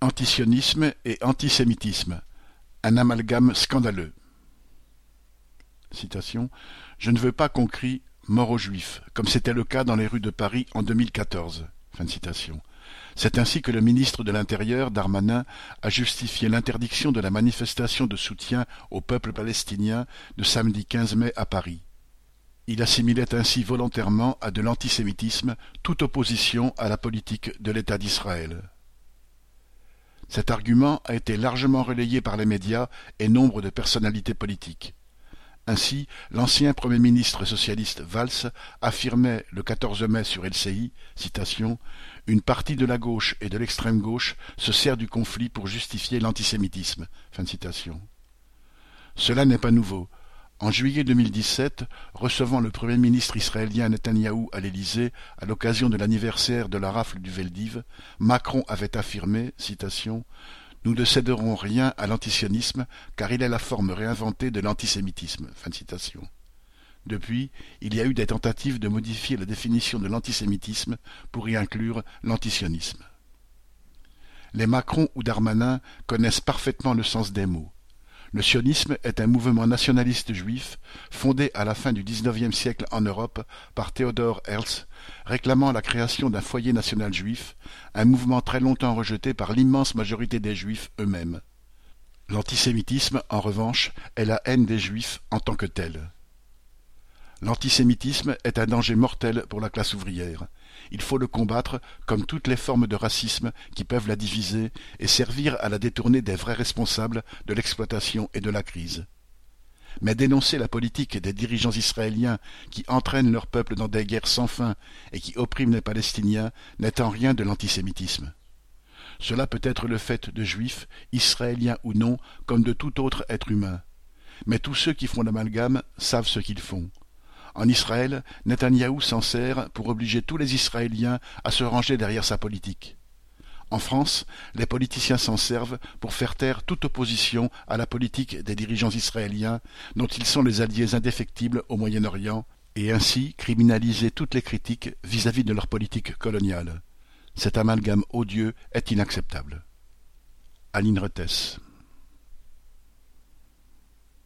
Antisionisme et antisémitisme, un amalgame scandaleux. Je ne veux pas qu'on crie mort aux juifs, comme c'était le cas dans les rues de Paris en 2014. Fin de citation. C'est ainsi que le ministre de l'Intérieur, Darmanin, a justifié l'interdiction de la manifestation de soutien au peuple palestinien de samedi 15 mai à Paris. Il assimilait ainsi volontairement à de l'antisémitisme toute opposition à la politique de l'État d'Israël. Cet argument a été largement relayé par les médias et nombre de personnalités politiques. Ainsi, l'ancien Premier ministre socialiste Valls affirmait le 14 mai sur LCI citation, Une partie de la gauche et de l'extrême gauche se sert du conflit pour justifier l'antisémitisme. Cela n'est pas nouveau. En juillet 2017, recevant le Premier ministre israélien Netanyahou à l'Élysée à l'occasion de l'anniversaire de la rafle du Veldiv, Macron avait affirmé Nous ne céderons rien à l'antisionisme car il est la forme réinventée de l'antisémitisme. Depuis, il y a eu des tentatives de modifier la définition de l'antisémitisme pour y inclure l'antisionisme. Les Macron ou Darmanin connaissent parfaitement le sens des mots. Le sionisme est un mouvement nationaliste juif fondé à la fin du XIXe siècle en Europe par Theodor Herzl, réclamant la création d'un foyer national juif, un mouvement très longtemps rejeté par l'immense majorité des juifs eux-mêmes. L'antisémitisme, en revanche, est la haine des juifs en tant que telle. L'antisémitisme est un danger mortel pour la classe ouvrière. Il faut le combattre comme toutes les formes de racisme qui peuvent la diviser et servir à la détourner des vrais responsables de l'exploitation et de la crise. Mais dénoncer la politique des dirigeants israéliens qui entraînent leur peuple dans des guerres sans fin et qui oppriment les Palestiniens n'est en rien de l'antisémitisme. Cela peut être le fait de juifs, israéliens ou non, comme de tout autre être humain. Mais tous ceux qui font l'amalgame savent ce qu'ils font. En Israël, Netanyahou s'en sert pour obliger tous les Israéliens à se ranger derrière sa politique. En France, les politiciens s'en servent pour faire taire toute opposition à la politique des dirigeants israéliens, dont ils sont les alliés indéfectibles au Moyen-Orient, et ainsi criminaliser toutes les critiques vis-à-vis de leur politique coloniale. Cet amalgame odieux est inacceptable. Aline Rettes